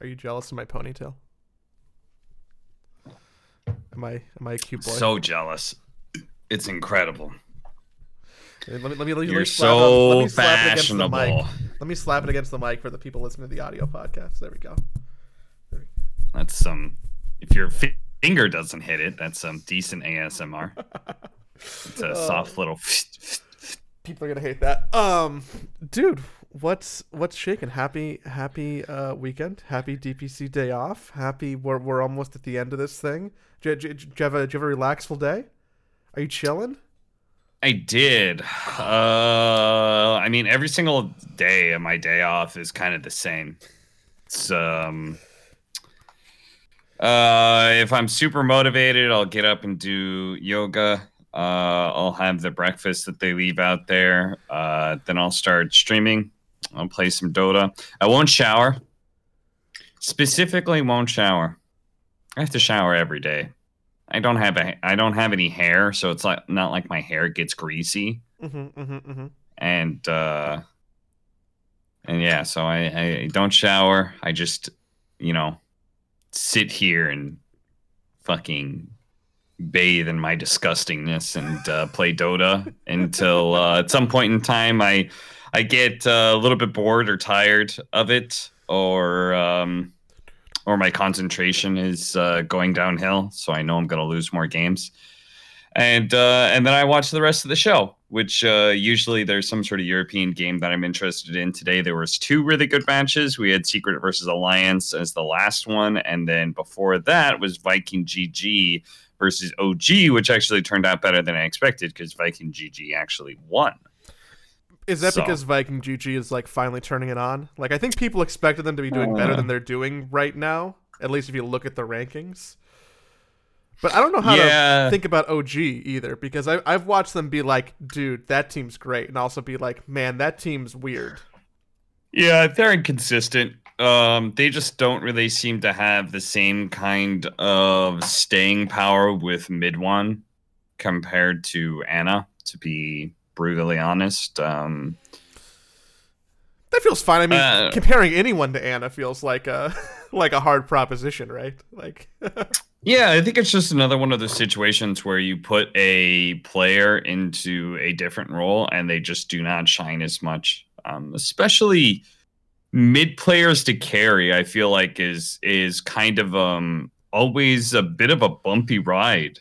Are you jealous of my ponytail? Am I am I a cute boy? So jealous. It's incredible. let me let me, let me You're slap it- so let me slap it against the mic. Let me slap it against the mic for the people listening to the audio podcast. There we go. That's some. If your finger doesn't hit it, that's some decent ASMR. It's a Oh. soft little. People are gonna hate that. Um, dude, what's what's shaking? Happy happy uh weekend. Happy DPC day off. Happy we're we're almost at the end of this thing. Do you, do do you have a do you have a relaxful day? Are you chilling? I did. Uh, I mean, every single day of my day off is kind of the same. It's um. Uh, if I'm super motivated, I'll get up and do yoga. Uh, I'll have the breakfast that they leave out there. Uh, then I'll start streaming. I'll play some Dota. I won't shower. Specifically, won't shower. I have to shower every day. I don't have a I don't have any hair, so it's like not like my hair gets greasy Mm-hmm, mm-hmm, mm-hmm. and uh and yeah, so I I don't shower. I just you know sit here and fucking bathe in my disgustingness and uh, play Dota until uh, at some point in time I I get uh, a little bit bored or tired of it or um or my concentration is uh, going downhill, so I know I'm going to lose more games. And uh, and then I watch the rest of the show, which uh, usually there's some sort of European game that I'm interested in. Today there was two really good matches. We had Secret versus Alliance as the last one, and then before that was Viking GG versus OG, which actually turned out better than I expected because Viking GG actually won. Is that So- because Viking GG is like finally turning it on? Like I think people expected them to be doing better Uh. than they're doing right now. At least if you look at the rankings. But I don't know how Yeah. to think about OG either because I, I've watched them be like, dude, that team's great, and also be like, man, that team's weird. Yeah, they're inconsistent. Um, they just don't really seem to have the same kind of staying power with mid one compared to Ana. To be brutally honest, um, That feels fine. I mean, Uh, comparing anyone to Ana feels like a like a hard proposition, right? Like, yeah, I think it's just another one of those situations where you put a player into a different role and they just do not shine as much. Um, especially mid players to carry, I feel like is is kind of um always a bit of a bumpy ride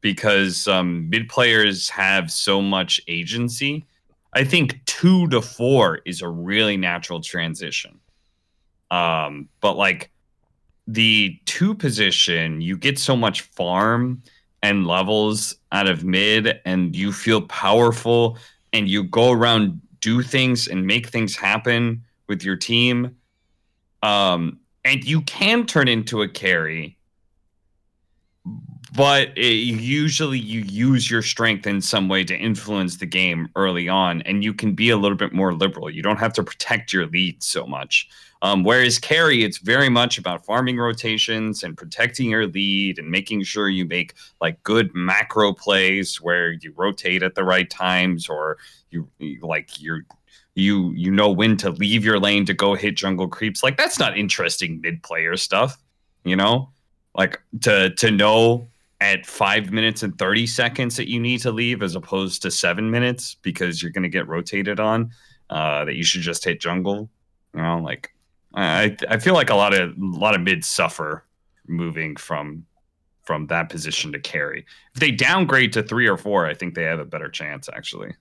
because um, mid players have so much agency. I think two to four is a really natural transition. Um, but like the two position, you get so much farm and levels out of mid, and you feel powerful, and you go around, do things, and make things happen with your team. Um, and you can turn into a carry, but it, usually you use your strength in some way to influence the game early on, and you can be a little bit more liberal. You don't have to protect your lead so much. Um, whereas carry, it's very much about farming rotations and protecting your lead and making sure you make like good macro plays where you rotate at the right times or you, like you're you you know when to leave your lane to go hit jungle creeps. Like that's not interesting mid player stuff, you know. Like to to know at five minutes and thirty seconds that you need to leave as opposed to seven minutes because you're going to get rotated on. Uh, that you should just hit jungle. You know, like I I feel like a lot of a lot of mids suffer moving from from that position to carry. If they downgrade to three or four, I think they have a better chance actually.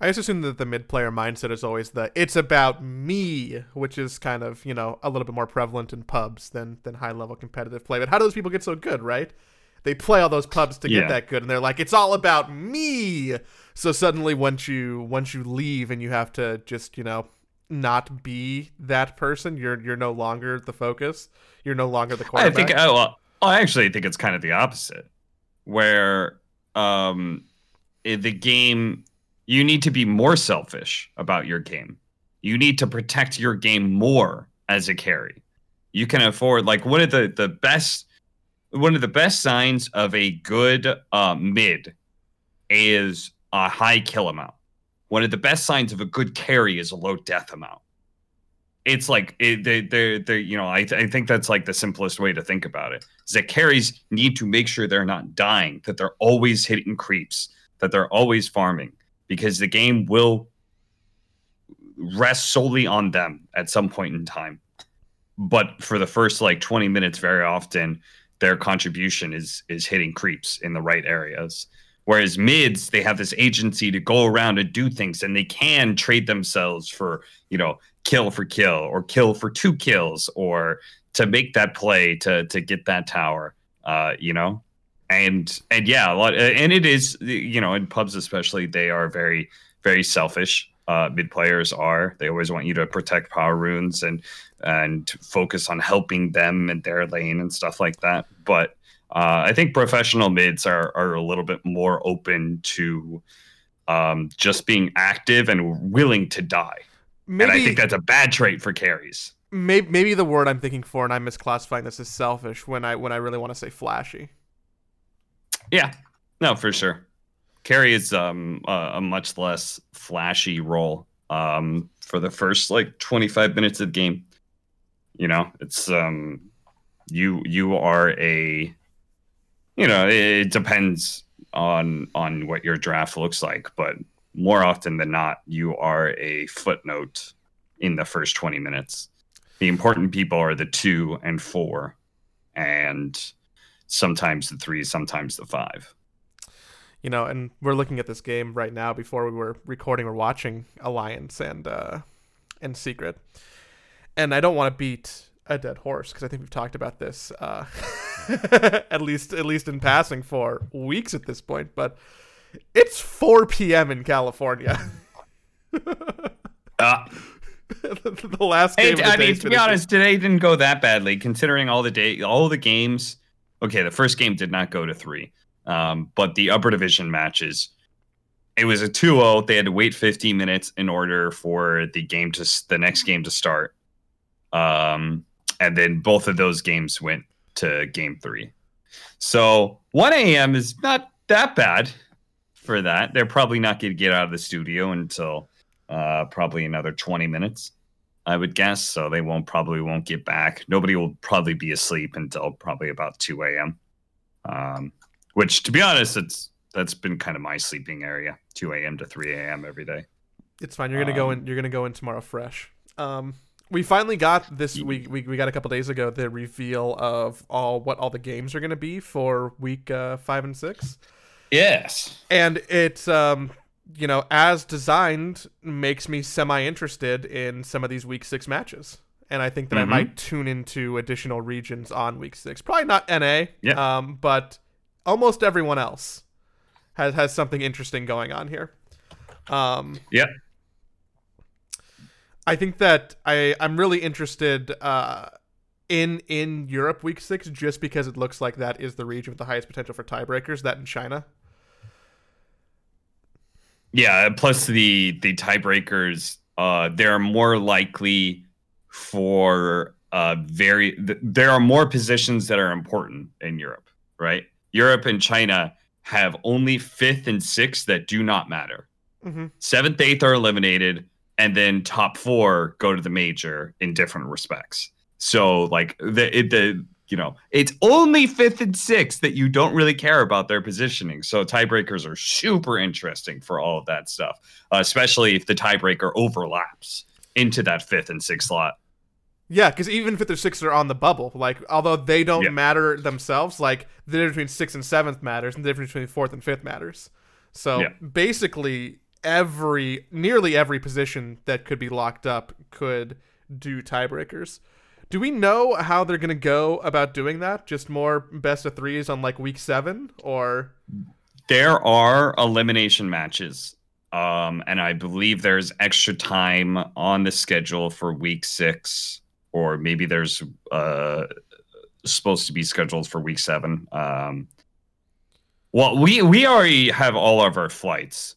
I just assume that the mid player mindset is always the "it's about me," which is kind of you know a little bit more prevalent in pubs than than high level competitive play. But how do those people get so good, right? They play all those pubs to get that good, and they're like, "It's all about me." So suddenly, once you once you leave and you have to just you know not be that person, you're you're no longer the focus. You're no longer the quarterback. I think oh, well, I actually think it's kind of the opposite, where um, the game you need to be more selfish about your game. You need to protect your game more as a carry. You can afford like one of the the best one of the best signs of a good uh, mid is a high kill amount. One of the best signs of a good carry is a low death amount. it's like it, they they they you know I, th- I think that's like the simplest way to think about it is that carries need to make sure they're not dying that they're always hitting creeps that they're always farming because the game will rest solely on them at some point in time but for the first like 20 minutes very often their contribution is is hitting creeps in the right areas. Whereas mids they have this agency to go around and do things and they can trade themselves for you know kill for kill or kill for two kills or to make that play to to get that tower uh you know? And and yeah a lot and it is you know in pubs especially they are very very selfish uh mid players are they always want you to protect power runes and and focus on helping them in their lane and stuff like that but uh i think professional mids are are a little bit more open to um just being active and willing to die Maybe, and I think that's a bad trait for carries. maybe maybe the word I'm thinking for, and I'm misclassifying this as selfish when I when I really want to say flashy. Yeah, no, for sure. Carry is um, a, a much less flashy role um, for the first like 25 minutes of the game. You know, it's um, you you are a you know it depends on on what your draft looks like, but more often than not, you are a footnote in the first 20 minutes. The important people are the two and four, and sometimes the three, sometimes the five. You know, and we're looking at this game right now before we were recording or watching Alliance and uh and Secret. And I don't want to beat a dead horse because I think we've talked about this uh at least at least in passing for weeks at this point, but it's 4 p.m. in California. Uh, the last game. Hey, I mean, to be honest, today didn't go that badly considering all the day, all the games. Okay, the first game did not go to three, um, but the upper division matches, it was a 2-0. They had to wait 15 minutes in order for the game to the next game to start, um, and then both of those games went to game three. So 1 a.m. is not that bad for that. They're probably not going to get out of the studio until uh, probably another 20 minutes. I would guess. So they won't probably won't get back. Nobody will probably be asleep until probably about 2 a.m. Um, which, to be honest, it's that's been kind of my sleeping area, 2 a.m. to 3 a.m. every day. It's fine. You're gonna go Um, in. You're gonna go in tomorrow fresh. Um, we finally got this week. We, we got a couple days ago the reveal of all what all the games are gonna be for week uh, five and six, Yes. and it's um, you know, as designed, makes me semi interested in some of these week six matches. And I think that Mhm. I might tune into additional regions on week six. Probably not NA, Yeah. um, but almost everyone else has has something interesting going on here. Um, Yeah. I think that I I'm really interested uh, in in Europe week six just because it looks like that is the region with the highest potential for tiebreakers. That in China. Yeah. Plus the the tiebreakers, uh, they're more likely for uh very. Th- there are more positions that are important in Europe, right? Europe and China have only fifth and sixth that do not matter. Mm-hmm. seventh, eighth are eliminated, and then top four go to the major in different respects. So like the it, the you know it's only fifth and sixth that you don't really care about their positioning. So tiebreakers are super interesting for all of that stuff, uh, especially if the tiebreaker overlaps into that fifth and sixth slot. Yeah, because even fifth or sixth are on the bubble. Like, although they don't Yeah. matter themselves, like the difference between sixth and seventh matters, and the difference between fourth and fifth matters. So Yeah. basically, every nearly every position that could be locked up could do tiebreakers. Do we know how they're gonna go about doing that? Just more best of threes on like week seven, or There are elimination matches. Um, and I believe there's extra time on the schedule for week six, or maybe there's uh, supposed to be scheduled for week seven. Um, well, we we already have all of our flights.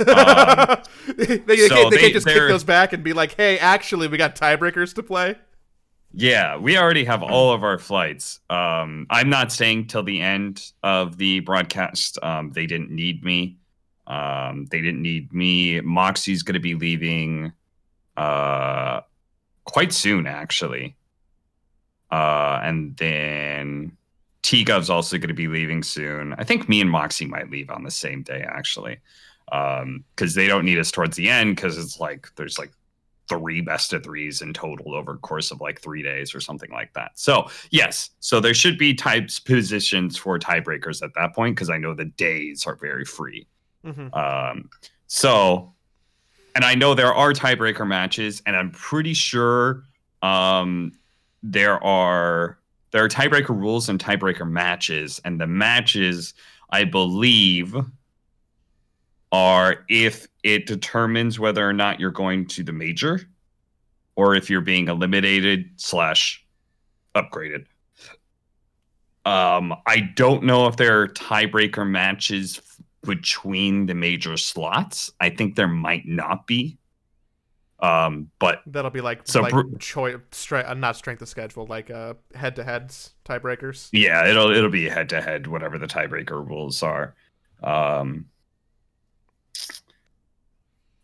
Um, they, they, so can't, they they- can't just kick those back and be like, "Hey, actually, we got tiebreakers to play." Yeah, we already have all of our flights. Um, I'm not staying till the end of the broadcast. Um, they didn't need me. Um, they didn't need me. Moxie's going to be leaving. uh, quite soon, actually. Uh, and then T Gov's also going to be leaving soon. I think me and Moxie might leave on the same day, actually, because um, they don't need us towards the end because it's like there's like three best of threes in total over the course of like three days or something like that. So yes, so there should be types positions for tiebreakers at that point because I know the days are very free. Mm-hmm. Um, so, and I know there are tiebreaker matches, and I'm pretty sure um, there are there are tiebreaker rules and tiebreaker matches, and the matches I believe are if it determines whether or not you're going to the major or if you're being eliminated slash upgraded. Um, I don't know if there are tiebreaker matches between the major slots. I think there might not be. Um, but that'll be like so like choice, stre- uh, not strength of schedule, like uh head to heads tiebreakers. Yeah, it'll it'll be head to head, whatever the tiebreaker rules are. Um,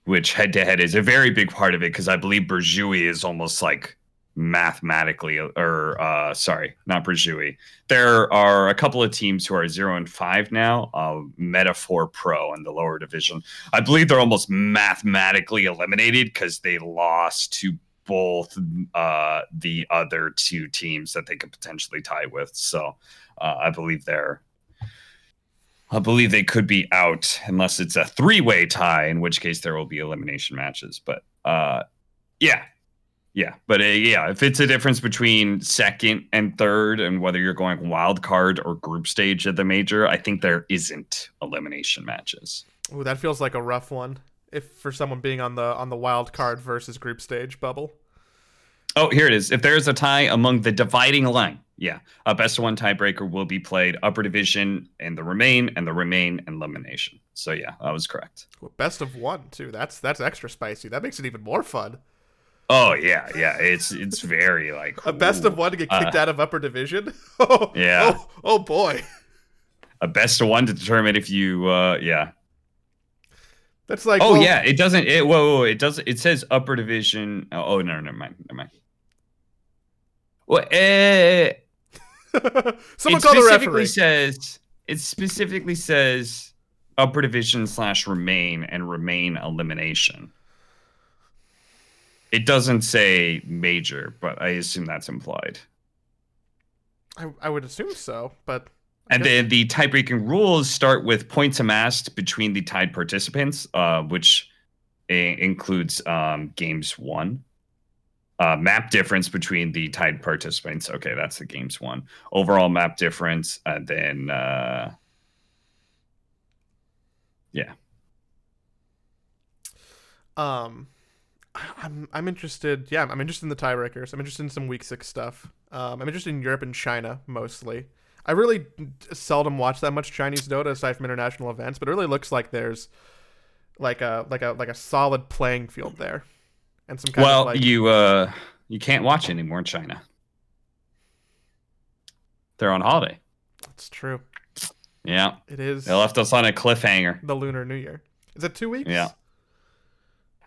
which head to head is a very big part of it because I believe Burjui is almost like mathematically or uh sorry not Burjui. There are a couple of teams who are zero and five now, uh Metaphor Pro in the lower division. I believe they're almost mathematically eliminated because they lost to both uh the other two teams that they could potentially tie with. So uh, I believe they're I believe they could be out unless it's a three-way tie, in which case there will be elimination matches. But uh, yeah, yeah, but uh, yeah, if it's a difference between second and third, and whether you're going wild card or group stage at the major, I think there isn't elimination matches. Ooh, that feels like a rough one. If for someone being on the on the wild card versus group stage bubble. Oh, here it is. If there is a tie among the dividing line, yeah, a best of one tiebreaker will be played upper division and the remain and the remain and elimination. So yeah, I was correct. Well, best of one too. That's that's extra spicy. That makes it even more fun. Oh yeah, yeah. It's it's very like a best of one to get kicked uh, out of upper division. oh, yeah. Oh, oh, boy. A best of one to determine if you uh yeah. That's like Oh well, yeah, it doesn't it whoa, whoa, it doesn't. it says upper division. Oh, oh no, never mind. Never mind. Well, eh Someone call the referee. Says it specifically says upper division slash remain and remain elimination. It doesn't say major, but I assume that's implied. I, I would assume so, but. And then the tiebreaking rules start with points amassed between the tied participants, uh, which includes um, games one. Uh, map difference between the tied participants. Okay, that's the games one. Overall map difference, and then uh, yeah. Um, I'm I'm interested. Yeah, I'm interested in the tiebreakers. I'm interested in some week six stuff. Um, I'm interested in Europe and China mostly. I really seldom watch that much Chinese Dota aside from international events, but it really looks like there's like a like a like a solid playing field there, and some kind well, of like you uh you can't watch anymore in China. They're on holiday. That's true. Yeah, it is. They left us on a cliffhanger. The Lunar New Year. Is it two weeks? Yeah.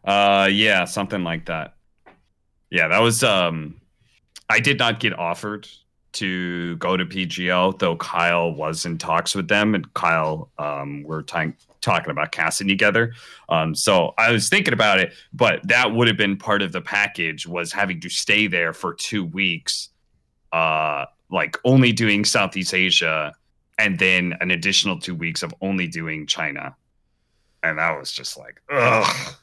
Uh, yeah, something like that. Yeah, that was. Um, I did not get offered to go to PGL, though Kyle was in talks with them, and Kyle, um, we're t- talking about casting together. Um, so I was thinking about it, but that would have been part of the package was having to stay there for two weeks, uh, like only doing Southeast Asia, and then an additional two weeks of only doing China, and that was just like, ugh.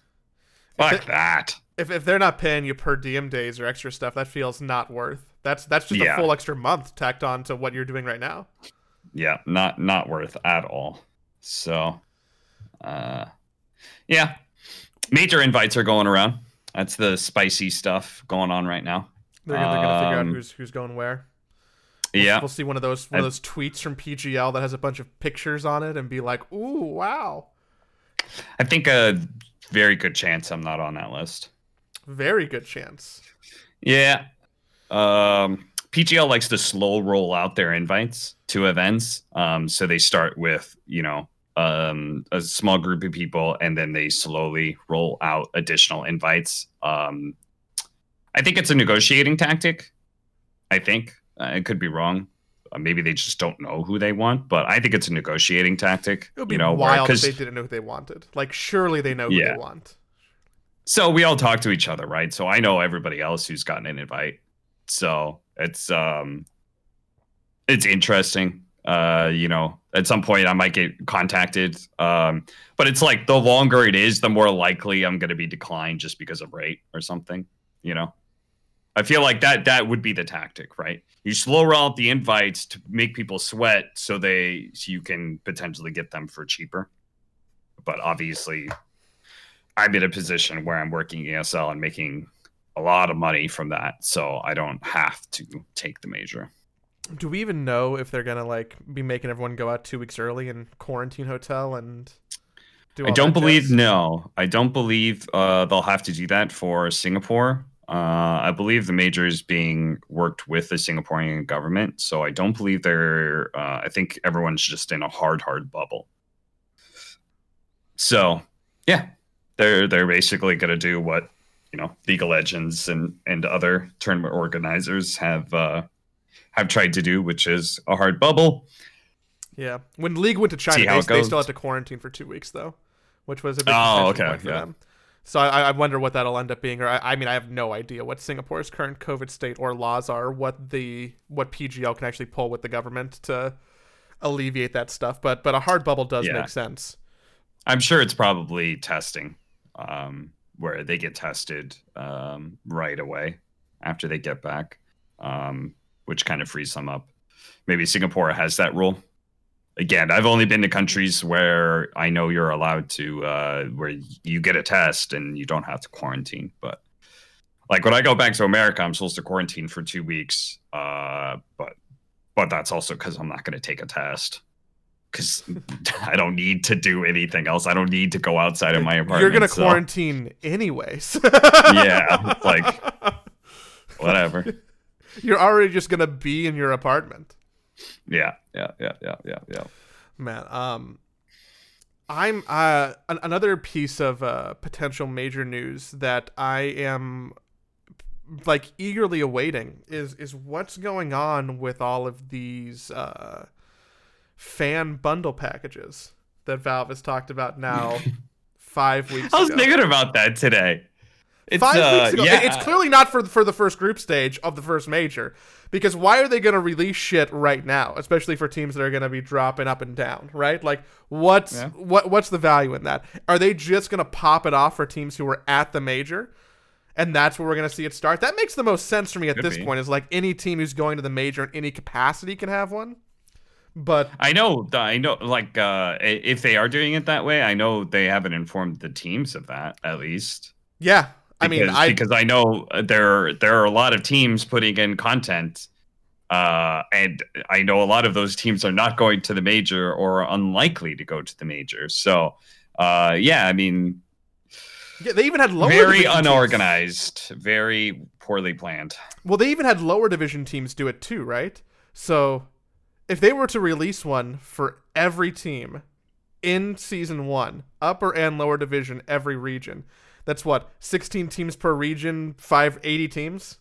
Fuck it, that. If, if they're not paying you per diem days or extra stuff, that feels not worth. That's that's just yeah. a full extra month tacked on to what you're doing right now. Yeah, not not worth at all. So, uh, yeah, major invites are going around. That's the spicy stuff going on right now. They're, they're gonna figure out um, who's who's going where. We'll, yeah, we'll see one of those one of those tweets from PGL that has a bunch of pictures on it and be like, "Ooh, wow." I think uh very good chance I'm not on that list. Very good chance. Yeah. Um, PGL likes to slow roll out their invites to events. Um, so they start with, you know, um, a small group of people, and then they slowly roll out additional invites. Um, I think it's a negotiating tactic. I think uh, I could be wrong. Uh, maybe they just don't know who they want, but I think it's a negotiating tactic. It would be you know, wild if they didn't know who they wanted. Like, surely they know who Yeah. they want. so we all talk to each other, right? So I know everybody else who's gotten an invite. So it's um it's interesting. Uh, you know, at some point I might get contacted. Um, but it's like the longer it is, the more likely I'm gonna be declined just because of rate or something, you know. I feel like that that would be the tactic, right? You slow roll out the invites to make people sweat so they so you can potentially get them for cheaper. But obviously I'm in a position where I'm working ESL and making a lot of money from that, so I don't have to take the major. Do we even know if they're gonna like be making everyone go out two weeks early in quarantine hotel and do? I don't believe jazz? no. I don't believe uh, they'll have to do that for Singapore. Uh, I believe the major is being worked with the Singaporean government, so I don't believe they're. Uh, I think everyone's just in a hard, hard bubble. So, yeah, they're they're basically going to do what you know League of Legends and and other tournament organizers have uh, have tried to do, which is a hard bubble. Yeah, when League went to China, they, they still had to quarantine for two weeks though, which was a big Oh, okay, yeah. them. So I, I wonder what that'll end up being, or I, I mean, I have no idea what Singapore's current COVID state or laws are, what the what PGL can actually pull with the government to alleviate that stuff. But but a hard bubble does Yeah. make sense. I'm sure it's probably testing, um, where they get tested um, right away after they get back, um, which kind of frees them up. Maybe Singapore has that rule. Again, I've only been to countries where I know you're allowed to, uh, where you get a test and you don't have to quarantine. But like when I go back to America, I'm supposed to quarantine for two weeks. Uh, but but that's also because I'm not going to take a test because I don't need to do anything else. I don't need to go outside of my apartment. You're gonna so quarantine anyways. Yeah, like- whatever. You're already just gonna be in your apartment. Yeah, yeah, yeah, yeah, yeah, yeah. Man, um, I'm uh an- another piece of uh potential major news that I am like eagerly awaiting is is what's going on with all of these uh fan bundle packages that Valve has talked about now five weeks ago. I was ago. thinking about that today. It's, Five uh, weeks ago. Yeah, It's clearly not for for the first group stage of the first major. Because why are they going to release shit right now, especially for teams that are going to be dropping up and down, right? Like, what's Yeah. what what's the value in that? Are they just going to pop it off for teams who are at the major, and that's where we're going to see it start? That makes the most sense for me at Could this be. point. Is like any team who's going to the major in any capacity can have one, but I know. I know. Like, uh, if they are doing it that way, I know they haven't informed the teams of that. At least, yeah, I mean, because, I because I know there there are a lot of teams putting in content, uh, and I know a lot of those teams are not going to the major or are unlikely to go to the major. So, uh, yeah, I mean, yeah, they even had lower very division teams. unorganized, very poorly planned. Well, they even had lower division teams do it too, right? So, if they were to release one for every team in season one, upper and lower division, every region, that's what sixteen teams per region, five eighty teams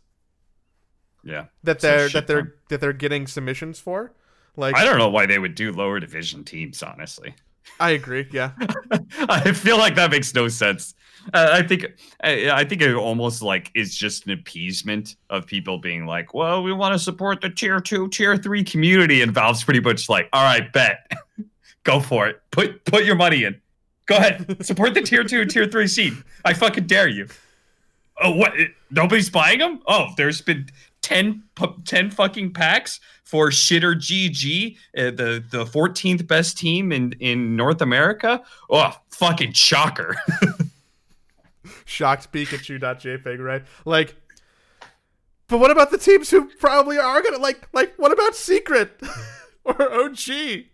Yeah, that they're that they're ton. that they're getting submissions for. Like, I don't know why they would do lower division teams. Honestly, I agree. Yeah, I feel like that makes no sense. Uh, I think I, I think it almost like is just an appeasement of people being like, "Well, we want to support the tier two, tier three community," and Valve's pretty much like, "All right, bet, go for it. Put put your money in. Go ahead, support the tier two, tier three seed. I fucking dare you." Oh, what? Nobody's buying them? Oh, there's been 10, 10 fucking packs for Shitter GG, uh, the the 14th best team in in North America. Oh, fucking shocker. shocked Pikachu.jpg, right? Like, but what about the teams who probably are gonna like like what about Secret or OG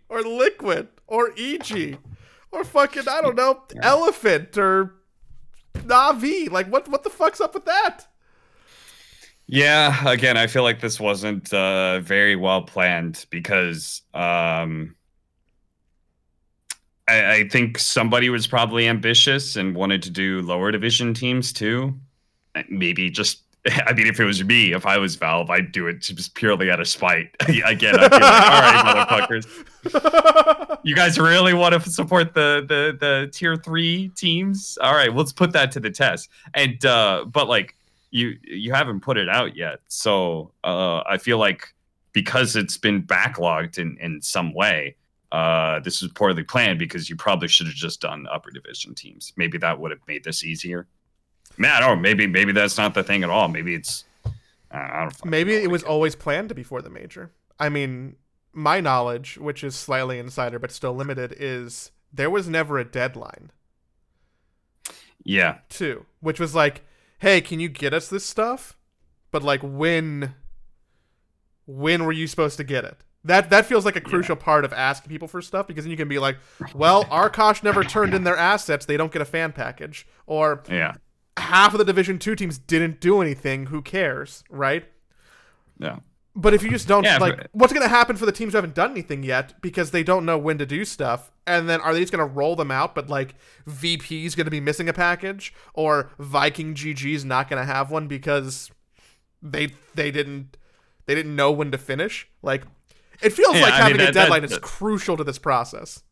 or Liquid or EG or fucking I don't know Elephant or Navi? Like what what the fuck's up with that? Yeah, again, I feel like this wasn't uh, very well planned because um, I, I think somebody was probably ambitious and wanted to do lower division teams too. Maybe just I mean, if it was me, if I was Valve, I'd do it just purely out of spite. Again, I'd like, all right, motherfuckers, you guys really want to support the the the tier three teams? All right, let's put that to the test. And uh, but like you you haven't put it out yet, so uh, I feel like because it's been backlogged in in some way, uh, this was poorly planned because you probably should have just done upper division teams. Maybe that would have made this easier. Man, I don't know. Oh, maybe maybe that's not the thing at all. Maybe it's I don't. Know. Maybe it was always planned to be for the major. I mean, my knowledge, which is slightly insider but still limited, is there was never a deadline. Yeah. Too, which was like, hey, can you get us this stuff? But like, when? When were you supposed to get it? That that feels like a crucial yeah. part of asking people for stuff because then you can be like, well, Arkosh never turned in their assets; they don't get a fan package, or yeah, half of the Division Two teams didn't do anything. Who cares, right? Yeah. But if you just don't yeah, like, for, what's going to happen for the teams who haven't done anything yet because they don't know when to do stuff? And then are they just going to roll them out? But like VP is going to be missing a package, or Viking GG is not going to have one because they they didn't they didn't know when to finish. Like it feels yeah, like I having mean, that, a deadline that, is crucial to this process.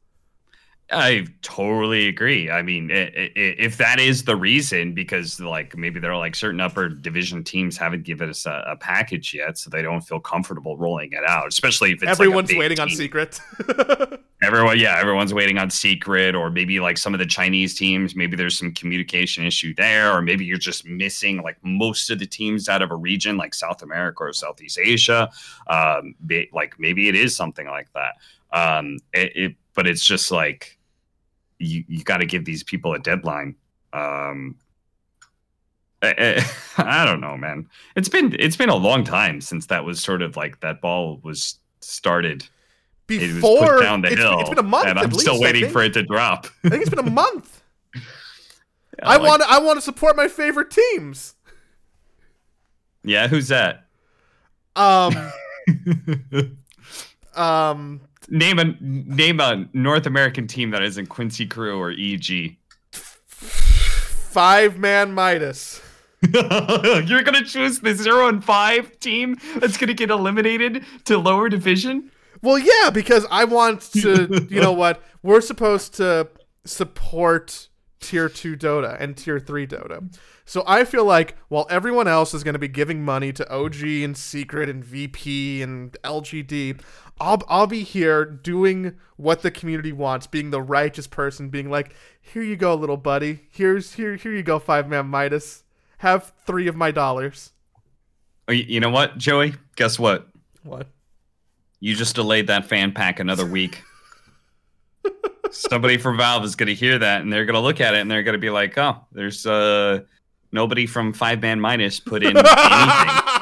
I totally agree. I mean, if that is the reason, because like maybe there are like certain upper division teams haven't given us a, a package yet, so they don't feel comfortable rolling it out. Especially if it's everyone's like waiting team. on secret. Everyone, yeah, everyone's waiting on secret, or maybe like some of the Chinese teams, maybe there's some communication issue there, or maybe you're just missing like most of the teams out of a region like South America or Southeast Asia. Um, like maybe it is something like that. Um, it, it but it's just like you you got to give these people a deadline. Um, I, I, I, don't know, man. It's been it's been a long time since that was sort of like that ball was started. Before it was down the it's, hill, it's been a month. and I'm least, still waiting for it to drop. I think it's been a month. yeah, I like, want I want to support my favorite teams. Yeah, who's that? Um, um, name a name a North American team that isn't Quincy Crew or EG. Five man Midas. You're gonna choose the zero and five team that's gonna get eliminated to lower division. Well, yeah, because I want to. You know what? We're supposed to support tier two Dota and tier three Dota. So I feel like while everyone else is going to be giving money to OG and Secret and VP and LGD, I'll I'll be here doing what the community wants, being the righteous person, being like, "Here you go, little buddy. Here's here here you go, five man Midas. Have three of my dollars." Oh, you know what, Joey? Guess what? What? You just delayed that fan pack another week. Somebody from Valve is going to hear that, and they're going to look at it, and they're going to be like, "Oh, there's uh." nobody from five man Minus put in anything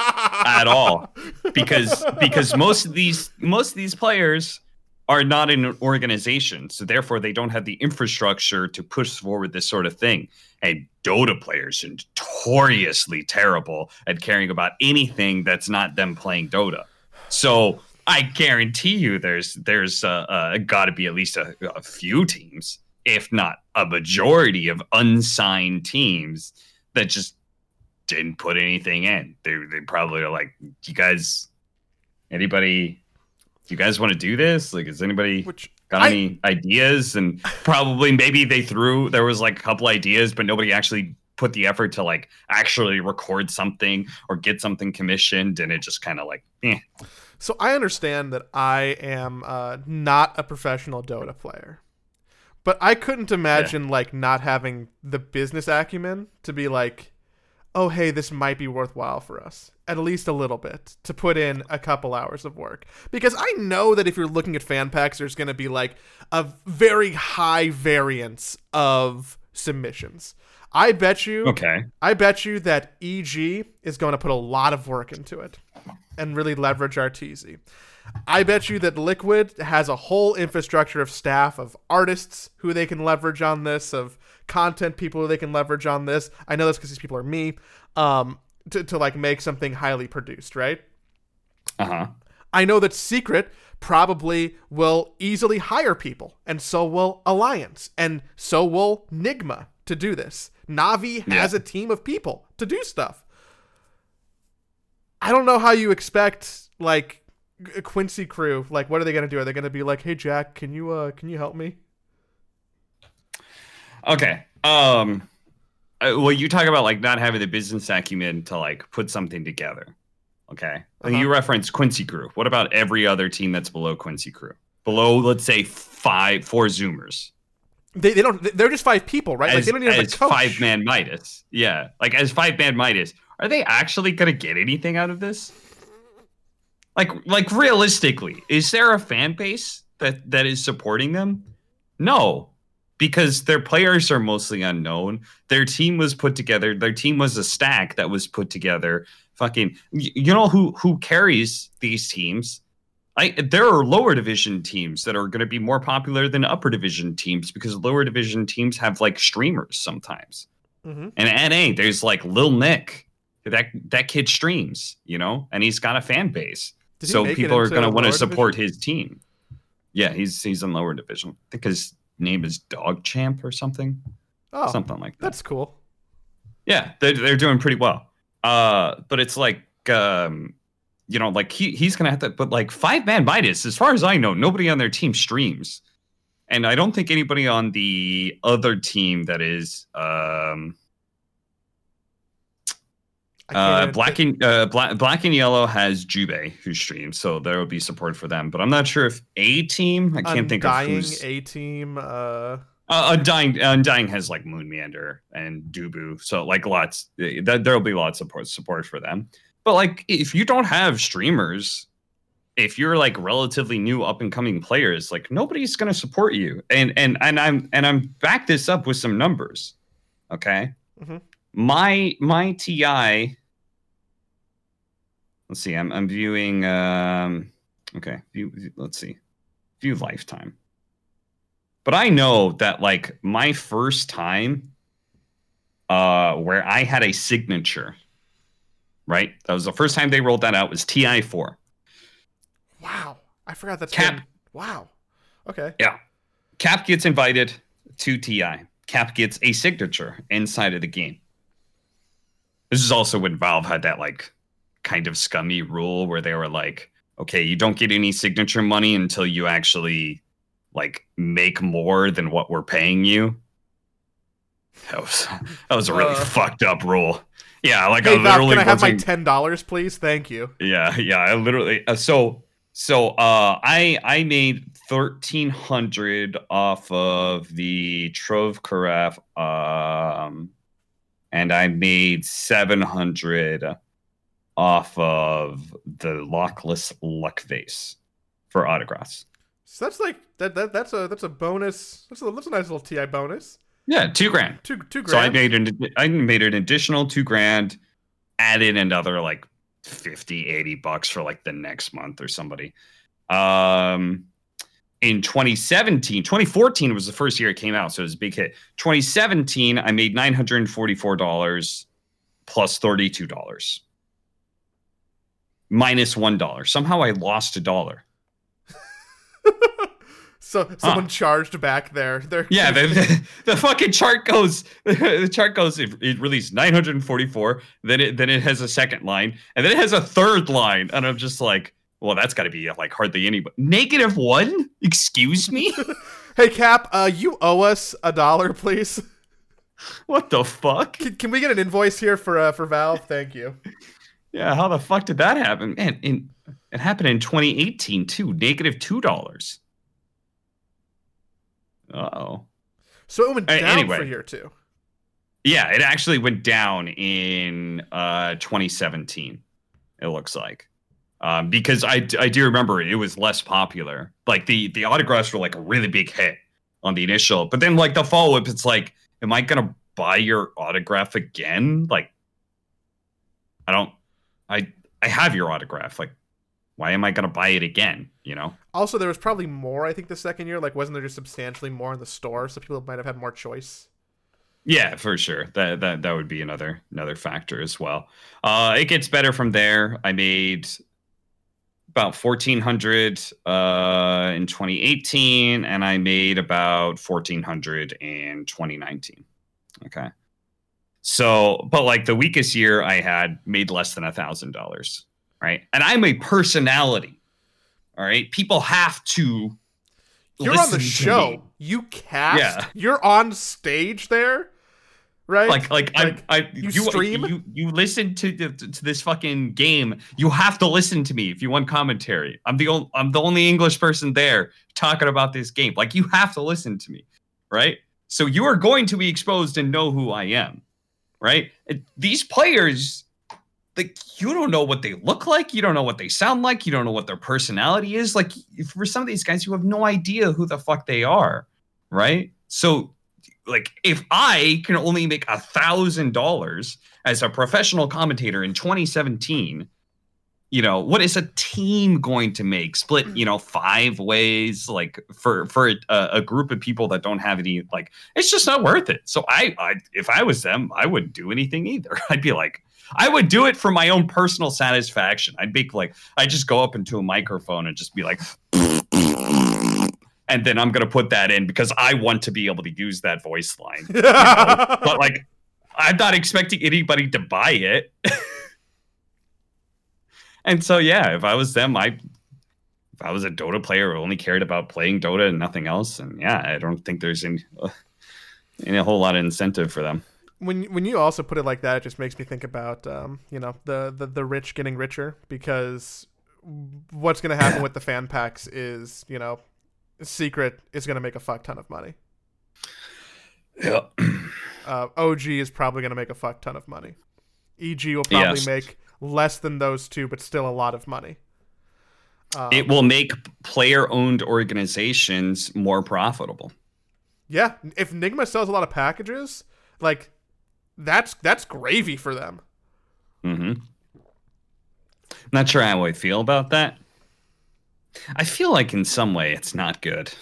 at all because because most of these most of these players are not in an organization so therefore they don't have the infrastructure to push forward this sort of thing. And dota players are notoriously terrible at caring about anything that's not them playing dota. So i guarantee you there's there's uh, uh, got to be at least a, a few teams if not a majority of unsigned teams that just didn't put anything in. They they probably are like, you guys, anybody, you guys want to do this? Like, is anybody Which got I, any ideas? And probably maybe they threw there was like a couple ideas, but nobody actually put the effort to like actually record something or get something commissioned, and it just kind of like, eh. So I understand that I am uh, not a professional Dota player. But I couldn't imagine yeah. like not having the business acumen to be like, oh hey, this might be worthwhile for us at least a little bit to put in a couple hours of work because I know that if you're looking at fan packs, there's going to be like a very high variance of submissions. I bet you. Okay. I bet you that EG is going to put a lot of work into it and really leverage Arteezy. I bet you that Liquid has a whole infrastructure of staff of artists who they can leverage on this, of content people they can leverage on this. I know this because these people are me. Um, to, to like make something highly produced, right? Uh huh. I know that Secret probably will easily hire people, and so will Alliance, and so will Nigma to do this. Navi has a team of people to do stuff. I don't know how you expect like Quincy crew. Like, what are they gonna do? Are they gonna be like, "Hey Jack, can you uh can you help me?" Okay. Um. uh, well, you talk about like not having the business acumen to like put something together. Okay. Uh-huh. you reference Quincy Crew. What about every other team that's below Quincy Crew? Below, let's say five, four Zoomers. They, they don't. They're just five people, right? like they don't even have a coach. five man Midas. Yeah, like as five man Midas. Are they actually gonna get anything out of this? Like, like realistically, is there a fan base that that is supporting them? No, because their players are mostly unknown. Their team was put together. Their team was a stack that was put together. Fucking, you know who who carries these teams? I, there are lower division teams that are going to be more popular than upper division teams because lower division teams have like streamers sometimes. Mhm. And NA, there's like Lil Nick. That that kid streams, you know, and he's got a fan base. So people are going to want to support division? his team. Yeah, he's he's in lower division. His name is Dog Champ or something, Oh, something like that. that's cool. Yeah, they're they're doing pretty well. Uh, but it's like um, you know, like he he's gonna have to. But like five man Midas, as far as I know, nobody on their team streams, and I don't think anybody on the other team that is um uh black and uh black black and yellow has Jubei who streams, so there will be support for them. But I'm not sure if a team. I can't think of who's. A team. Uh, Uh, Undying, Undying has like Moon Meander and Dubu, so like lots. Th- there'll be lots of support support for them. But like, if you don't have streamers, if you're like relatively new up and coming players, like nobody's gonna support you. And and and I'm and I'm back this up with some numbers. Okay, Mhm. My my TI. Let's see. I'm I'm viewing. Um, okay, view. Let's see. View lifetime. But I know that like my first time uh where I had a signature, right? That was the first time they rolled that out was TI4. wow, I forgot that's Cap. been- wow. Okay. Yeah cap gets invited to TI. Cap gets a signature inside of the game. This is also when Valve had that like kind of scummy rule where they were like, okay, you don't get any signature money until you actually like make more than what we're paying you. That was that was a really Uh. fucked up rule. Yeah, like Hey I literally can I have my ten dollars, please? Thank you. yeah, yeah. I literally uh, so so uh I I made thirteen hundred off of the Trove Carafe, um and I made seven hundred off of the lockless luck vase for autographs. So that's like that, that that's a that's a bonus. That's a that's a nice little TI bonus. Yeah, two grand. Two two grand. So I made an I made an additional two grand, added another like 50, 80 bucks for like the next month or somebody. Um in 2017, 2014 was the first year it came out, so it was a big hit. 2017, I made $944 plus $32. Minus 1. Somehow I lost a dollar. so someone charged back there. Their Yeah, the, the, the fucking chart goes. The chart goes. It, it released 944. Then it then it has a second line, and then it has a third line, and I'm just like, well, that's got to be like hardly any. Negative one? Excuse me? hey Cap, uh, you owe us a dollar, please. what the fuck? Can, can we get an invoice here for uh, for Valve? Thank you. Yeah, how the fuck did that happen? Man, in, it happened in 2018 too. Negative two dollars. Uh oh. So it went down anyway. for year two. Yeah, it actually went down in uh 2017. It looks like. Um, because I, I do remember it was less popular. Like the the autographs were like a really big hit on the initial, but then like the follow up, it's like, am I gonna buy your autograph again? Like, I don't, I I have your autograph. Like, why am I gonna buy it again? You know? Also, there was probably more. I think the second year, like, wasn't there just substantially more in the store, so people might have had more choice. Yeah, for sure. That that that would be another another factor as well. Uh, it gets better from there. I made about 1400 uh, in 2018 and i made about 1400 in 2019 okay so but like the weakest year i had made less than a thousand dollars right and i'm a personality all right people have to You're on the show. You cast. Yeah. You're on stage there, right? like like, Like, I, I you you stream? you you listen to the, to this fucking game. You have to listen to me if you want commentary. I'm the only I'm the only English person there talking about this game. Like you have to listen to me, right? So you are going to be exposed and know who I am, right? These players, like you don't know what they look like, you don't know what they sound like, you don't know what their personality is. Like for some of these guys, you have no idea who the fuck they are, right? So like if I can only make a thousand dollars as a professional commentator in 2017, you know, what is a team going to make? Split, mm. you know, five ways, like for for a, a group of people that don't have any, like it's just not worth it. So I, I, if I was them, I wouldn't do anything either. I'd be like, I would do it for my own personal satisfaction. I'd be like, I'd just go up into a microphone and just be like, and then I'm gonna put that in because I want to be able to use that voice line. you know? but like, I'm not expecting anybody to buy it. and so yeah, if I was them, I if I was a Dota player who only cared about playing Dota and nothing else, and yeah, I don't think there's any, uh, any a whole lot of incentive for them. when when you also put it like that, it just makes me think about um, you know the, the the rich getting richer because what's going to happen with the fan packs is you know secret is going to make a fuck ton of money. Yeah. Uh, OG is probably going to make a fuck ton of money. EG will probably Yes. make less than those two, but still a lot of money. Um, it will make player-owned organizations more profitable. yeah, if Nigma sells a lot of packages, like that's that's gravy for them. Mm-hmm. Not sure how I feel about that. I feel like in some way it's not good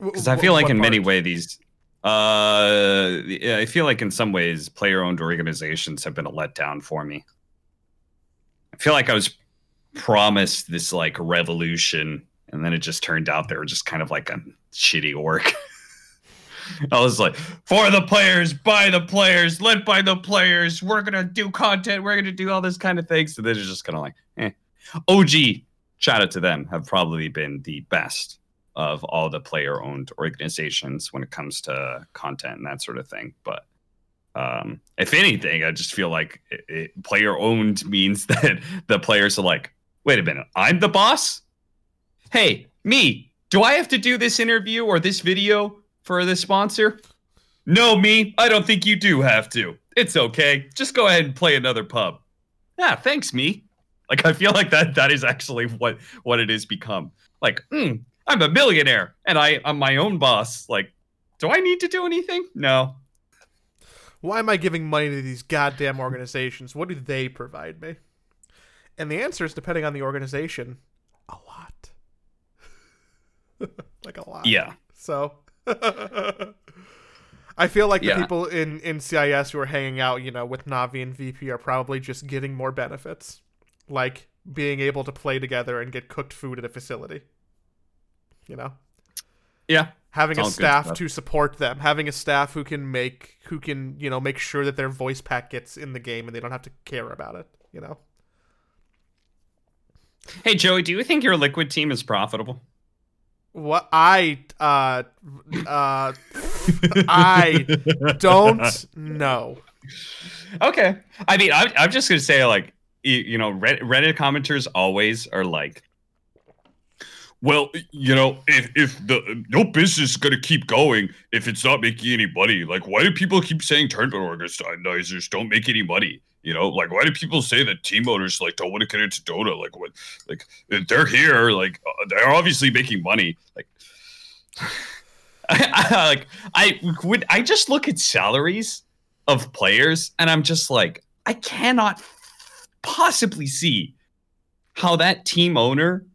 because I feel like in many ways these. Uh, yeah, I feel like in some ways player-owned organizations have been a letdown for me. I feel like I was promised this like revolution, and then it just turned out they were just kind of like a shitty org. I was like, for the players, by the players, led by the players. We're gonna do content. We're gonna do all this kind of things. So they're just kind of like, eh. OG, shout out to them, have probably been the best of all the player-owned organizations when it comes to content and that sort of thing. But um, if anything, I just feel like it, player-owned means that the players are like, wait a minute, I'm the boss. Hey, me, do I have to do this interview or this video for this sponsor? No, me. I don't think you do have to. It's okay. Just go ahead and play another pub. Yeah, thanks, me. Like I feel like that that is actually what what it has become. Like, mm, I'm a millionaire and I I'm my own boss. Like, do I need to do anything? No. Why am I giving money to these goddamn organizations? What do they provide me? And the answer is depending on the organization, a lot. like a lot. Yeah. So I feel like the people in, in CIS who are hanging out, you know, with Navi and VP are probably just getting more benefits. Like being able to play together and get cooked food at a facility. You know? Yeah. having a staff to support them having a staff who can make who can you know make sure that their voice pack gets in the game and they don't have to care about it you know Hey Joey, do you think your liquid team is profitable? what i uh uh i don't know Okay. I mean, I'm, I'm just gonna say like you, know, Reddit, commenters always are like, well, you know, if if the no business is gonna keep going if it's not making any money, like why do people keep saying tournament organizers don't make any money? You know, like why do people say that team owners like don't want to get into Dota? Like what? Like they're here, like uh, they're obviously making money. Like, I, I, like I would I just look at salaries of players and I'm just like I cannot possibly see how that team owner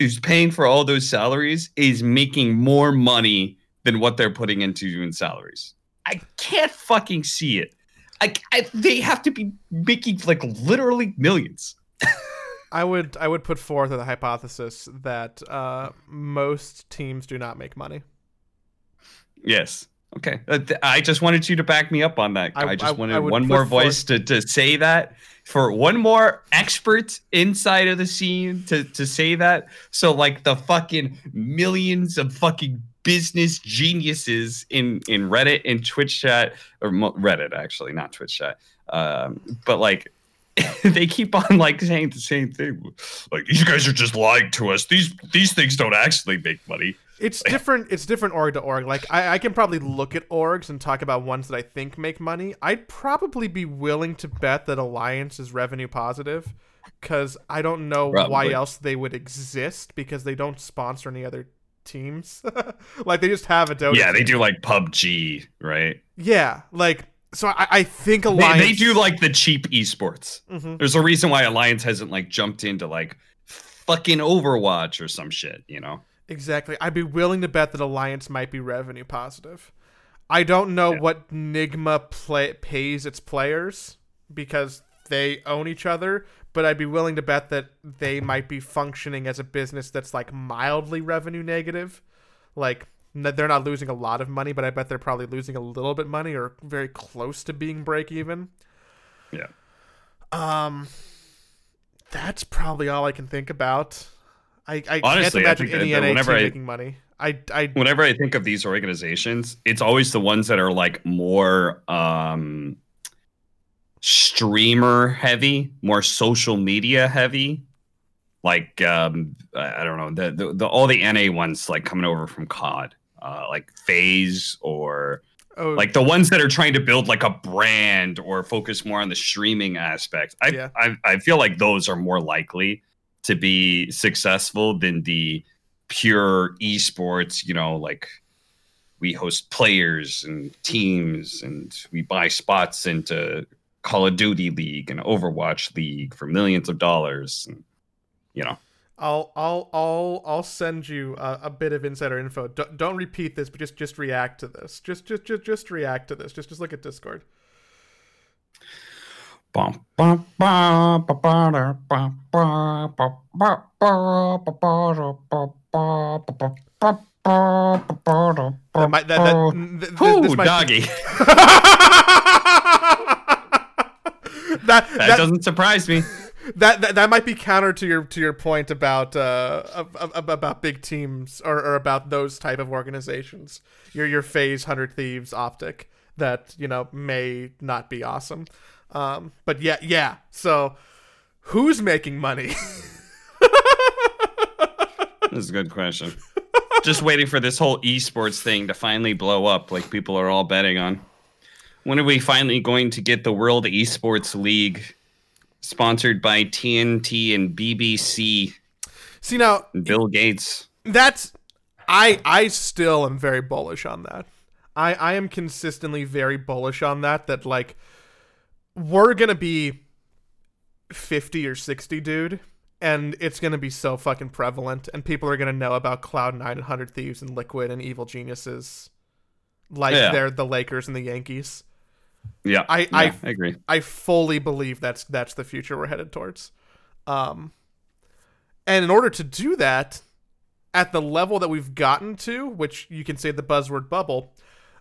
who's paying for all those salaries is making more money than what they're putting into in salaries. I can't fucking see it. I, I they have to be making like literally millions. I would I would put forth the hypothesis that uh, most teams do not make money. Yes. Okay. Uh, I just wanted you to back me up on that. I- I, just wanted I one more voice to, to say that for one more expert inside of the scene to, to say that. So like the fucking millions of fucking business geniuses in in Reddit and Twitch chat or Reddit actually, not Twitch chat. Um, but like they keep on like saying the same thing. Like these guys are just lying to us. These these things don't actually make money. It's different. It's different org to org. Like I, I can probably look at orgs and talk about ones that I think make money. I'd probably be willing to bet that Alliance is revenue positive, because I don't know why else they would exist because they don't sponsor any other teams. like they just have a Dota. Yeah, they team. do like PUBG, right? Yeah, like so. I, I think They, Alliance. they do like the cheap esports. Mhm. There's a reason why Alliance hasn't like jumped into like fucking Overwatch or some shit, you know? Exactly. I'd be willing to bet that Alliance might be revenue positive. I don't know Yeah. what Nigma play, pays its players because they own each other, but I'd be willing to bet that they might be functioning as a business that's like mildly revenue negative. Like they're not losing a lot of money, but I bet they're probably losing a little bit money or very close to being break even. Yeah. Um that's probably all I can think about. I, I Honestly, I can't imagine think any that NA whenever team I- making money. I, I Whenever I think of these organizations, it's always the ones that are like more um streamer heavy, more social media heavy. Like um I I don't know, the, the, the all the NA ones like coming over from COD. Uh like FaZe or oh like the ones that are trying to build like a brand or focus more on the streaming aspect I, Yeah. I i feel like those are more likely to be successful than the pure esports you know like we host players and teams and we buy spots into call of duty league and overwatch league for millions of dollars and, you know I'll I'll I'll I'll send you a, a bit of insider info. Don't, don't repeat this, but just just react to this. Just just just just react to this. Just just look at Discord. That might, that, that, th- th- Whew, this might doggy. that, That that, doesn't surprise me. that, that that might be counter to your to your point about uh ab- ab- about big teams or, or about those type of organizations. Your your FaZe hundred thieves optic that you know may not be awesome. Um, but yeah, yeah. So who's making money? This is a good question. Just waiting for this whole esports thing to finally blow up, like people are all betting on. When are we finally going to get the World Esports League sponsored by TNT and BBC See now Bill Gates? that's I I still am very bullish on that. I I am consistently very bullish on that that like we're going to be 50 or 60 dude and it's going to be so fucking prevalent and people are going to know about Cloud9 and 100 Thieves and Liquid and Evil Geniuses like Yeah. they're the Lakers and the Yankees. Yeah, I- yeah, I- I agree. I fully believe that's that's the future we're headed towards. Um, and in order to do that, at the level that we've gotten to, which you can say the buzzword bubble,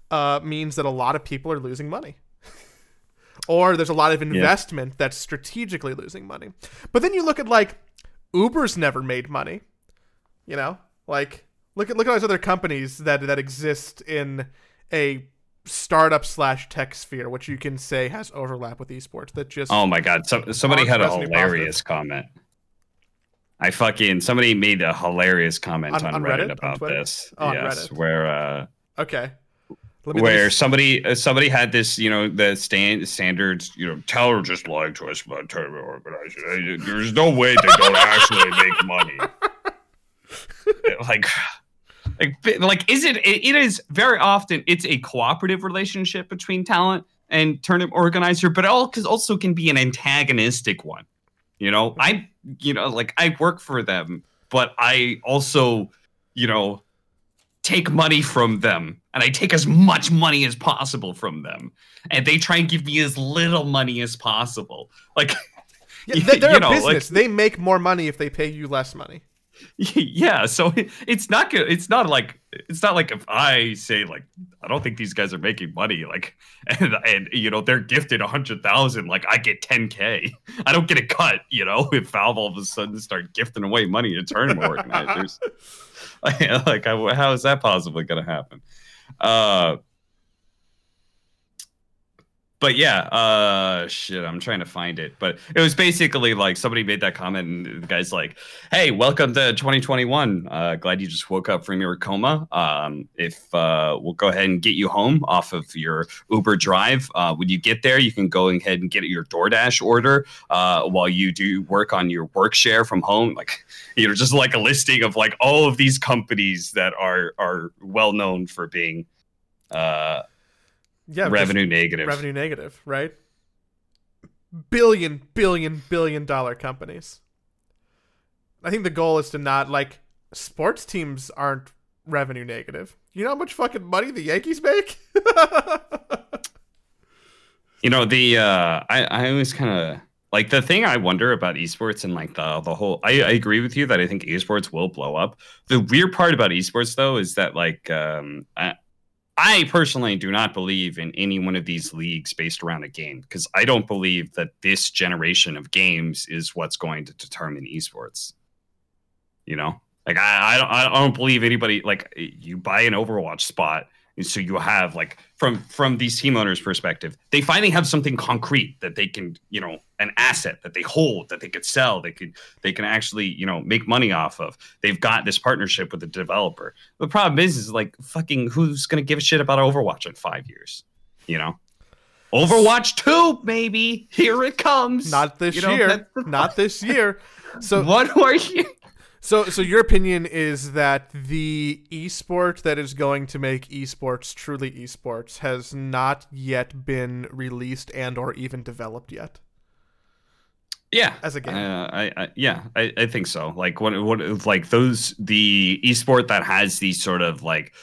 uh, means that a lot of people are losing money. Or there's a lot of investment that's strategically losing money. But then you look at like Uber's never made money. You know? Like look at look at all these other companies that that exist in a startup slash tech sphere, which you can say has overlap with esports. That just Oh my god, so, somebody had a hilarious comment. I fucking somebody made a hilarious comment On- on, on Reddit, Reddit? About Twitter? this. Oh, on yes, where uh okay. Let me, let me where s- somebody uh, somebody had this, you know, the stand standards, you know, Teller just lied to us about tournament organization. There's no way they don't actually make money. like, like, like, is it, it? It is very often. It's a cooperative relationship between talent and tournament organizer, but all cause also can be an antagonistic one. You know, I, you know, like I work for them, but I also, you know, take money from them and I take as much money as possible from them. And they try and give me as little money as possible. Like Yeah, they- they're you a know, like- business. they make more money if they pay you less money. yeah so it's not good it's not like it's not like if i say like i don't think these guys are making money like and, and you know they're gifted a hundred thousand like i get 10k i don't get a cut you know if valve all of a sudden start gifting away money to tournament organizers like how is that possibly going to happen uh but yeah, uh shit, I'm trying to find it. But it was basically like somebody made that comment and the guy's like, Hey, welcome to 2021. Uh glad you just woke up from your coma. Um if uh we'll go ahead and get you home off of your Uber drive. Uh when you get there, you can go ahead and get your DoorDash order uh while you do work on your work share from home. Like you know, just like a listing of like all of these companies that are are well known for being uh Yeah, revenue negative. revenue negative, right? Billion, billion, billion dollar companies. I think the goal is to not like sports teams aren't revenue negative. You know how much fucking money the Yankees make? You know, the uh I, I always kind of like the thing I wonder about esports and like the the whole I, I agree with you that I think esports will blow up. The weird part about esports though is that like um I, I personally do not believe in any one of these leagues based around a game because I don't believe that this generation of games is what's going to determine esports. You know, like I I don't, I don't believe anybody like you buy an Overwatch spot and so you have like from from these team owners perspective they finally have something concrete that they can you know an asset that they hold that they could sell they could they can actually you know make money off of. They've got this partnership with the developer. The problem is is like fucking who's gonna give a shit about overwatch in five years you know? Overwatch 2 maybe here it comes! Not this You know, year. Not this year. So what are you So, so your opinion is that the esport that is going to make esports truly esports has not yet been released and or even developed yet. Yeah, As a game. Uh, I, I yeah, I, I think so. Like what what like those the esport that has these sort of like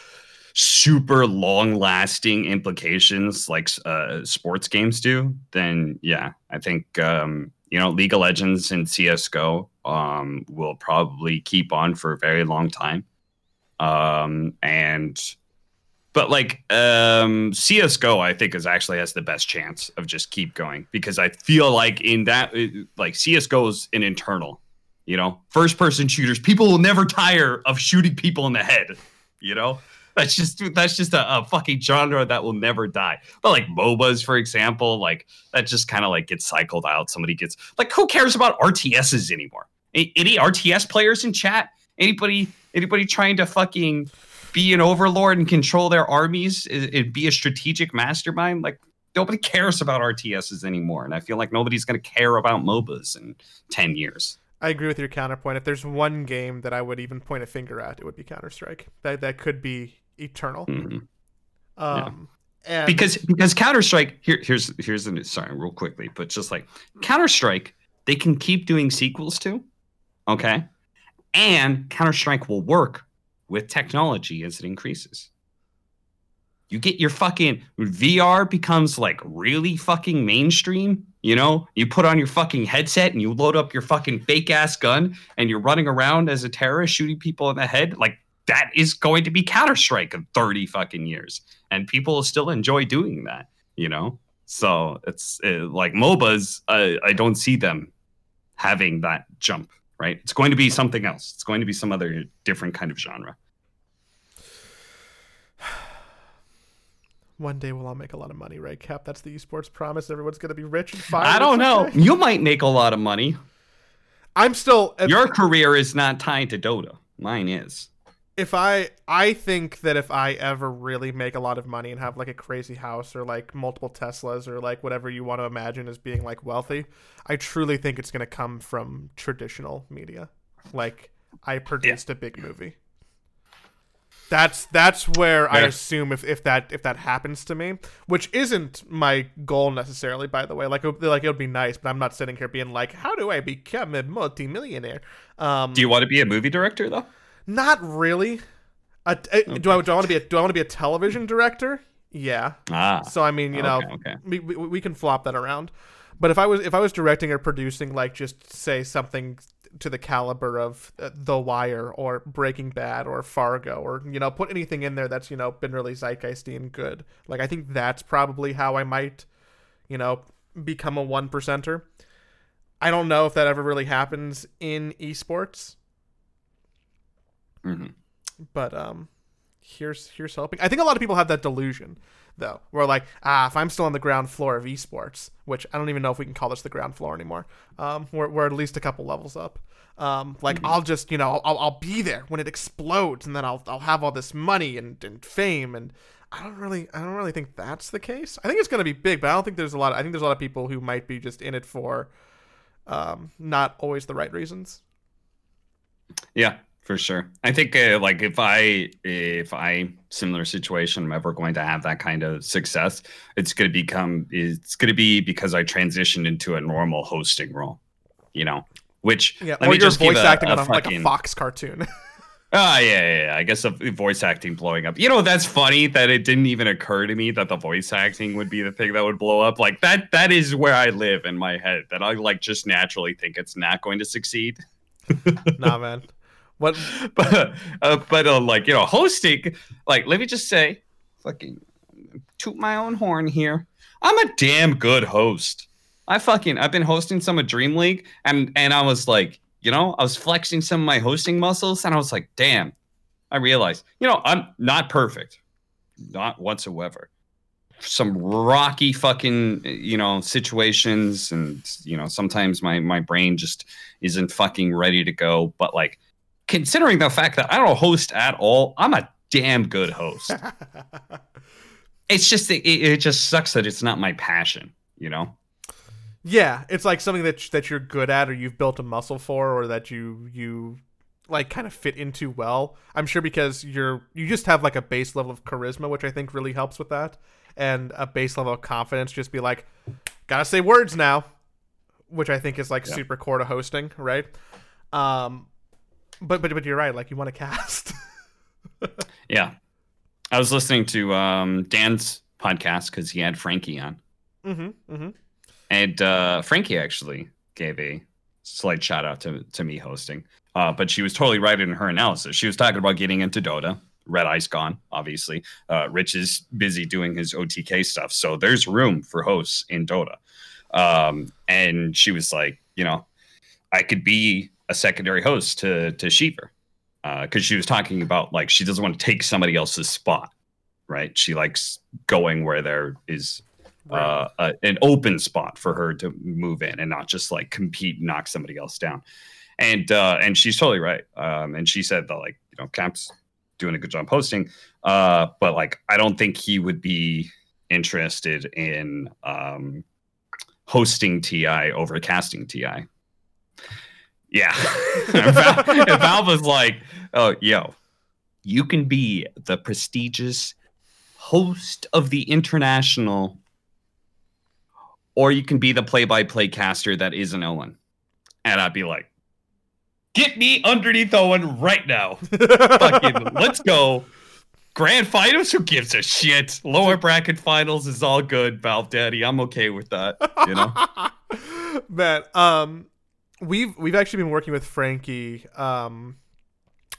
super long lasting implications like uh, sports games do. Then yeah, I think um, you know League of Legends and CS:GO um, will probably keep on for a very long time. Um, and but like um CS:GO I think is actually has the best chance of just keep going because I feel like in that like CS:GO is an internal, you know, first person shooters. People will never tire of shooting people in the head, you know. That's just that's just a, a fucking genre that will never die. But like MOBAs, for example, like that just kind of like gets cycled out. Somebody gets like, who cares about RTSs anymore? Any RTS players in chat? Anybody anybody trying to fucking be an overlord and control their armies and be a strategic mastermind? Like nobody cares about RTSs anymore, and I feel like nobody's going to care about MOBAs in ten years. I agree with your counterpoint. If there's one game that I would even point a finger at, it would be Counter Strike. That that could be eternal. Mhm. Um, and because because Counter Strike here here's here's the sorry real quickly, but just like Counter Strike, they can keep doing sequels to, okay, and Counter Strike will work with technology as it increases. You get your fucking VR becomes like really fucking mainstream. You know, you put on your fucking headset and you load up your fucking fake ass gun and you're running around as a terrorist shooting people in the head. Like that is going to be Counter Strike in 30 fucking years and people still enjoy doing that you know so it's uh, like mobas uh, i don't see them having that jump right it's going to be something else it's going to be some other different kind of genre one day we'll all make a lot of money, right, Cap? That's the esports promise. Everyone's gonna be rich and fine. i don't know okay. you might make a lot of money I'm still. Your career is not tied to dota mine is if I, I think that if I ever really make a lot of money and have like a crazy house or like multiple Teslas or like whatever you want to imagine as being like wealthy, I truly think it's gonna come from traditional media. Like I produced a big movie. That's that's where I assume if, if that if that happens to me, which isn't my goal necessarily, by the way. Like it, like it would be nice, but I'm not sitting here being like, how do I become a multimillionaire? Um, do you want to be a movie director though not really. A, a- Do I do I want to be a do I want to be a television director? Yeah. ah So I mean, you know, okay, okay. we, we we can flop that around, But if I was if I was directing or producing, like just say something to the caliber of uh, The Wire or Breaking Bad or Fargo or you know put anything in there that's you know been really zeitgeisty and good. Like I think that's probably how I might, you know, become a one percenter. I don't know if that ever really happens in esports, hmm but um, here's here's hoping. I think a lot of people have that delusion though, where like ah, if I'm still on the ground floor of esports, which I don't even know if we can call this the ground floor anymore. Um, we're we're at least a couple levels up. Um, like I'll just you know I'll, I'll be there when it explodes, and then I'll I'll have all this money and, and fame and. I don't really, I don't really think that's the case. I think it's going to be big, but I don't think there's a lot. I think there's a lot of people who might be just in it for, um, not always the right reasons. Yeah, for sure. I think uh, like if I if I similar situation, I'm ever going to have that kind of success, it's going to become it's going to be because I transitioned into a normal hosting role, you know. Which Yeah, let or me just voice a- acting a on a, like a Fox cartoon. Ah, yeah, yeah, yeah. I guess the voice acting blowing up. You know, that's funny that it didn't even occur to me that the voice acting would be the thing that would blow up. Like that. That is where I live in my head. That I like just naturally think it's not going to succeed. nah, man. What? but uh, but uh, like you know, hosting. Like, let me just say, fucking toot my own horn here. I'm a damn good host. I fucking I've been hosting some of Dream League, and and I was like, you know, I was flexing some of my hosting muscles, and I was like, damn. I realized, you know, I'm not perfect, not whatsoever. Some rocky fucking, you know, situations, and you know, sometimes my my brain just isn't fucking ready to go. But like, considering the fact that I don't host at all, I'm a damn good host. it's just it, it just sucks that it's not my passion, you know. yeah, it's like something that that you're good at, or you've built a muscle for, or that you you like kind of fit into well. I'm sure because you're you just have like a base level of charisma, which I think really helps with that, and a base level of confidence. Just be like, gotta say words now, which I think is like Yeah. super core to hosting, right? Um, but but but you're right. Like you want to cast. Yeah, I was listening to um, Dan's podcast because he had Frankie on, mm-hmm. Mm-hmm. and uh, Frankie actually gave a slight shout out to to me hosting. Uh, but she was totally right in her analysis. She was talking about getting into Dota. Redeye gone, obviously. Uh, Rich is busy doing his OTK stuff, so there's room for hosts in Dota. Um, and she was like, you know, I could be a secondary host to to Sheever because she was talking about like she doesn't want to take somebody else's spot, right? She likes going where there is uh, a, an open spot for her to move in and not just like compete and knock somebody else down. And uh, and she's totally right. Um, and she said that like you know Cap's doing a good job hosting, uh, but like I don't think he would be interested in um, hosting Ti over casting Ti. Yeah, and Val, Valve was like, "Oh, yo, you can be the prestigious host of the international, or you can be the play-by-play caster that isn't Owen." And I'd be like, "Get me underneath Owen right now! Fucking, let's go!" Grand finals, who gives a shit? Lower bracket finals is all good, Valve Daddy. I'm okay with that. You know. Man, um, we've we've actually been working with Frankie. Um,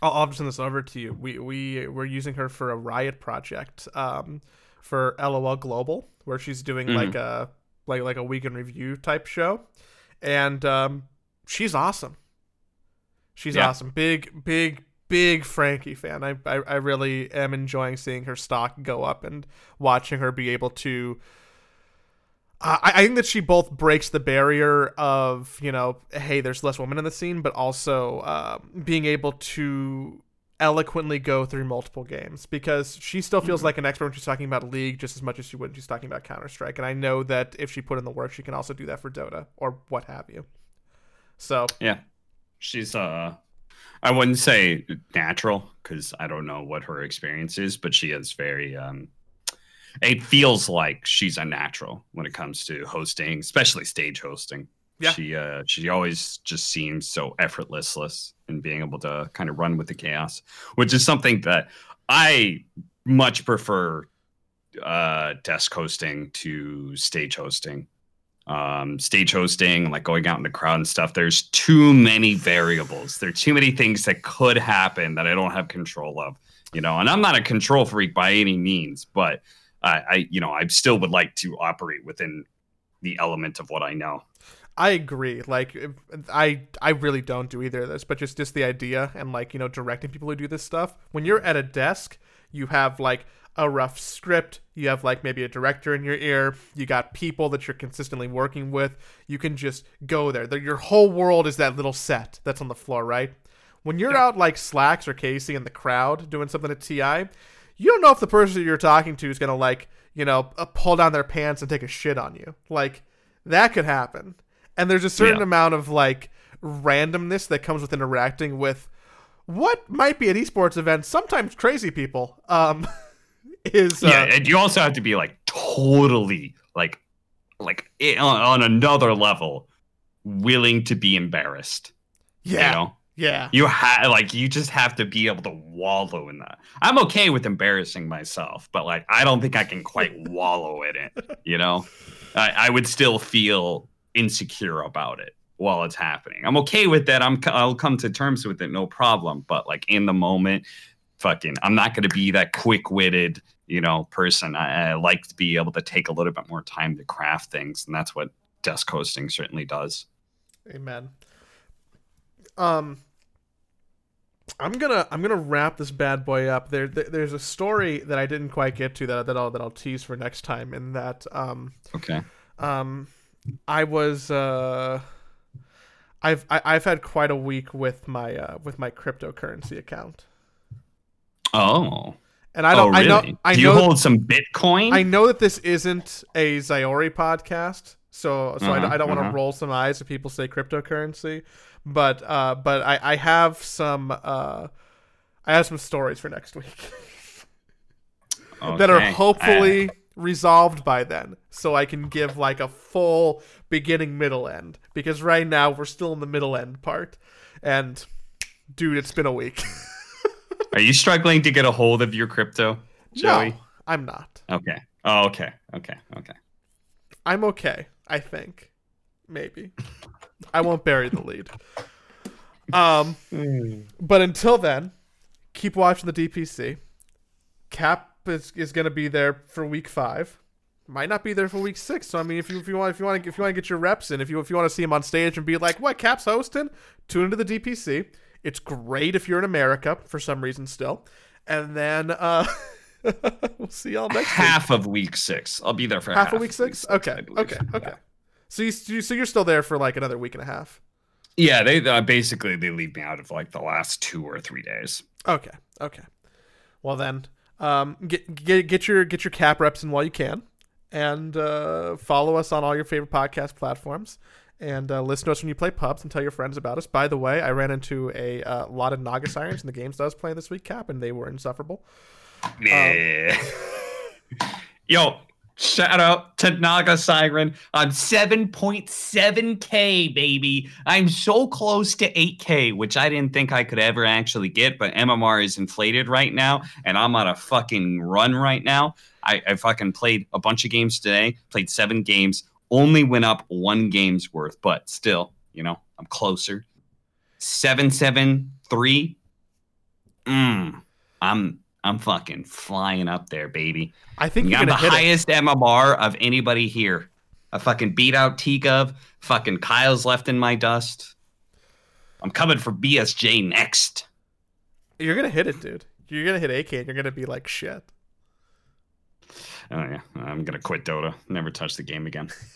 I'll, I'll just send this over to you. We we we're using her for a Riot project. Um, for LOL Global, where she's doing Mhm. like a like like a week in review type show, and um, she's awesome. She's Yeah. awesome. Big big big Frankie fan. I, I I really am enjoying seeing her stock go up and watching her be able to. I, I think that she both breaks the barrier of you know, hey, there's less women in the scene, but also uh, being able to eloquently go through multiple games because she still feels like an expert when she's talking about League just as much as she would when she's talking about Counter Strike, and I know that if she put in the work, she can also do that for Dota or what have you. So Yeah. She's uh I wouldn't say natural because I don't know what her experience is, but she is very um it feels like she's a natural when it comes to hosting, especially stage hosting. Yeah. She uh she always just seems so effortlessless in being able to kind of run with the chaos, which is something that I much prefer uh desk hosting to stage hosting um, stage hosting, like going out in the crowd and stuff. There's too many variables. There are too many things that could happen that I don't have control of. You know, and I'm not a control freak by any means, but I, I you know, I still would like to operate within the element of what I know. I agree. Like if- I I really don't do either of this, but just just the idea and like, you know, directing people who do this stuff. When you're at a desk, you have like a rough script, you have like maybe a director in your ear, you got people that you're consistently working with. You can just go there. The- Your whole world is that little set that's on the floor, right? When you're out like Slacks or Kaci in the crowd doing something at TI, you don't know if the person you're talking to is gonna like, you know, uh, pull down their pants and take a shit on you. Like that could happen. And there's a certain Yeah. amount of like randomness that comes with interacting with what might be an esports event, sometimes crazy people. Um is uh, yeah, and you also have to be like totally like like on, on another level willing to be embarrassed. yeah, You know? Yeah. You have like you just have to be able to wallow in that. I'm okay with embarrassing myself, but like I don't think I can quite wallow in it. You know, I, I would still feel insecure about it while it's happening. I'm okay with that. I'm I'll come to terms with it, no problem. But like in the moment, fucking, I'm not going to be that quick witted, you know, person. I, I like to be able to take a little bit more time to craft things, and that's what desk hosting certainly does. Amen. Um, I'm gonna I'm gonna wrap this bad boy up. There, there there's a story that I didn't quite get to that that I'll that I'll tease for next time. In that um Okay. um I was uh I've I, I've had quite a week with my uh with my cryptocurrency account, Oh. and I don't oh, I know really? I Do know you hold some Bitcoin? I know that this isn't a Zyori podcast, so so I, don't- I don't want to Uh-huh, uh-huh. roll some eyes if people say cryptocurrency, but uh, but I, I have some uh, I have some stories for next week that are Okay. hopefully resolved by then, so I can give like a full beginning, middle, end. Because right now we're still in the middle end part, and dude, it's been a week. Are you struggling to get a hold of your crypto, Joey? No, I'm not. Okay. Oh, okay. Okay. Okay. I'm okay. I think, maybe. I won't bury the lead. Um, but until then, keep watching the DPC. Cap is, is going to be there for week five. Might not be there for week six. So I mean, if you if you want if you want if you want to get your reps in, if you if you want to see him on stage and be like, "What Cap's hosting?" Tune into the DPC. It's great if you're in America for some reason still. And then uh, we'll see y'all next week. Half of week six. I'll be there for half, half a week six. I Okay, believe. okay, okay. So you, you so you're still there for like another week and a half. Yeah, they uh, basically they leave me out of like the last two or three days. Okay, okay. Well then, um, get get get your get your cap reps in while you can, and uh, follow us on all your favorite podcast platforms. And uh, listen to us when you play pubs and tell your friends about us. By the way, I ran into a uh, lot of Naga sirens in the games that I was playing this week, Cap, and they were insufferable. Yeah. Yo, shout out to Naga Siren on 7.7k, baby. I'm so close to 8k, which I didn't think I could ever actually get, but MMR is inflated right now, and I'm on a fucking run right now. I, I fucking played a bunch of games today, played seven games, only went up one game's worth, but still, you know, I'm closer. 773. Mm, I'm I'm fucking flying up there, baby. I think you're I'm the gonna it. highest MMR of anybody here. I fucking beat out T-Gov. Fucking Kyle's left in my dust. I'm coming for BSJ next. You're gonna hit it, dude. You're gonna hit 8k, and you're gonna be like shit. Oh yeah, I'm gonna quit Dota. Never touch the game again.